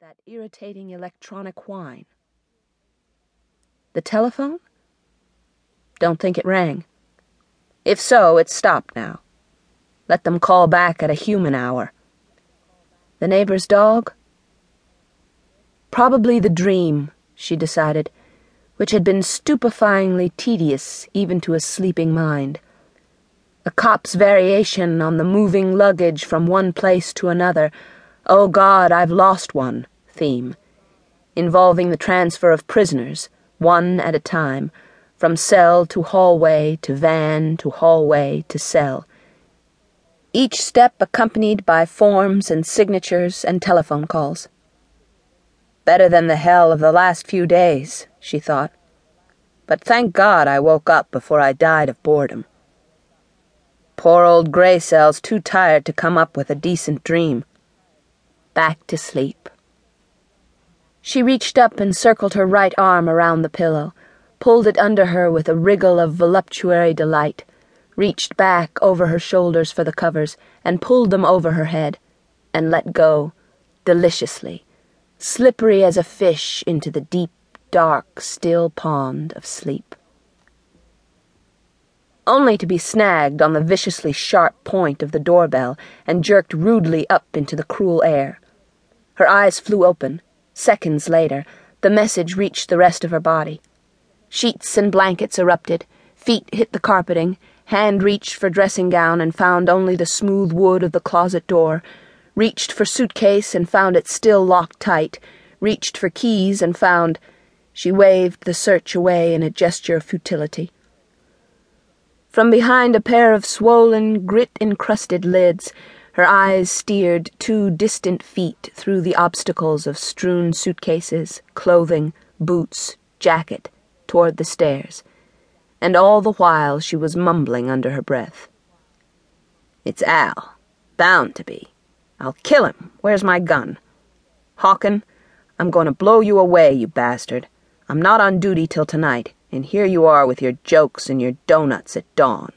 that irritating electronic whine. The telephone? Don't think it rang. If so, it's stopped now. Let them call back at a human hour. The neighbor's dog? Probably the dream, she decided, which had been stupefyingly tedious even to a sleeping mind. A cop's variation on the moving luggage from one place to another Oh God, I've lost one theme, involving the transfer of prisoners, one at a time, from cell to hallway to van to hallway to cell. Each step accompanied by forms and signatures and telephone calls. Better than the hell of the last few days, she thought. But thank God I woke up before I died of boredom. Poor old Gray Cell's too tired to come up with a decent dream back to sleep. She reached up and circled her right arm around the pillow, pulled it under her with a wriggle of voluptuary delight, reached back over her shoulders for the covers, and pulled them over her head, and let go, deliciously, slippery as a fish into the deep, dark, still pond of sleep. Only to be snagged on the viciously sharp point of the doorbell and jerked rudely up into the cruel air. Her eyes flew open. Seconds later, the message reached the rest of her body. Sheets and blankets erupted, feet hit the carpeting, hand reached for dressing gown and found only the smooth wood of the closet door, reached for suitcase and found it still locked tight, reached for keys and found. She waved the search away in a gesture of futility. From behind a pair of swollen, grit encrusted lids, her eyes steered two distant feet through the obstacles of strewn suitcases, clothing, boots, jacket, toward the stairs, and all the while she was mumbling under her breath. It's Al. Bound to be. I'll kill him. Where's my gun? Hawkin, I'm going to blow you away, you bastard. I'm not on duty till tonight, and here you are with your jokes and your doughnuts at dawn.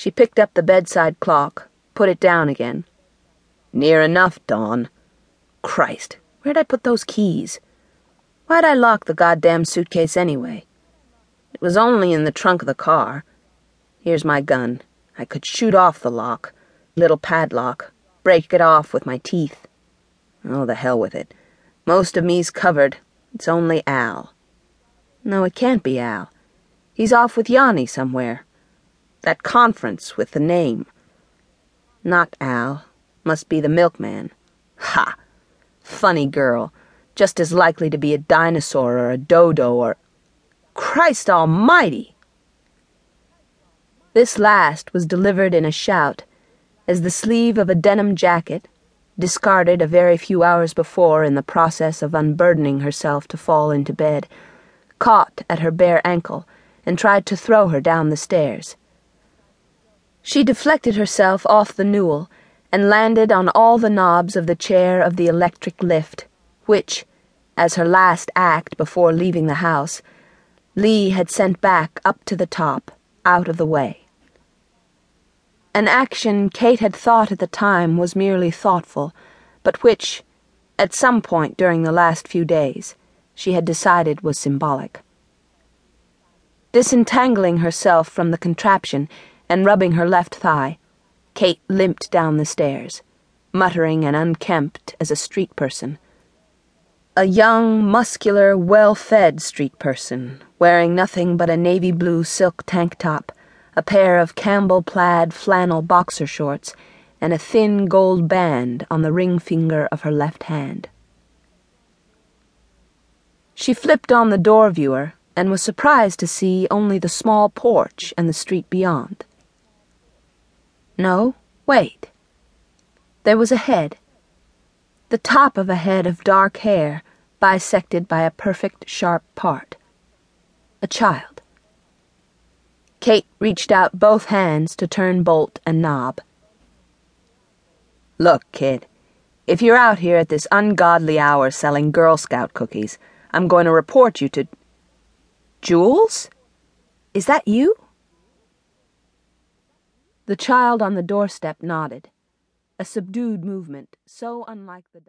She picked up the bedside clock, put it down again. Near enough, Dawn. Christ, where'd I put those keys? Why'd I lock the goddamn suitcase anyway? It was only in the trunk of the car. Here's my gun. I could shoot off the lock, little padlock, break it off with my teeth. Oh, the hell with it. Most of me's covered. It's only Al. No, it can't be Al. He's off with Jani somewhere. That conference with the name. Not Al. Must be the milkman. Ha! Funny girl. Just as likely to be a dinosaur or a dodo or. Christ Almighty! This last was delivered in a shout as the sleeve of a denim jacket, discarded a very few hours before in the process of unburdening herself to fall into bed, caught at her bare ankle and tried to throw her down the stairs. She deflected herself off the newel and landed on all the knobs of the chair of the electric lift, which, as her last act before leaving the house, Lee had sent back up to the top, out of the way. An action Kate had thought at the time was merely thoughtful, but which, at some point during the last few days, she had decided was symbolic. Disentangling herself from the contraption, and rubbing her left thigh, Kate limped down the stairs, muttering and unkempt as a street person. A young, muscular, well fed street person, wearing nothing but a navy blue silk tank top, a pair of Campbell plaid flannel boxer shorts, and a thin gold band on the ring finger of her left hand. She flipped on the door viewer and was surprised to see only the small porch and the street beyond. No, wait. There was a head. The top of a head of dark hair, bisected by a perfect sharp part. A child. Kate reached out both hands to turn bolt and knob. Look, kid, if you're out here at this ungodly hour selling Girl Scout cookies, I'm going to report you to. Jules? Is that you? The child on the doorstep nodded, a subdued movement so unlike the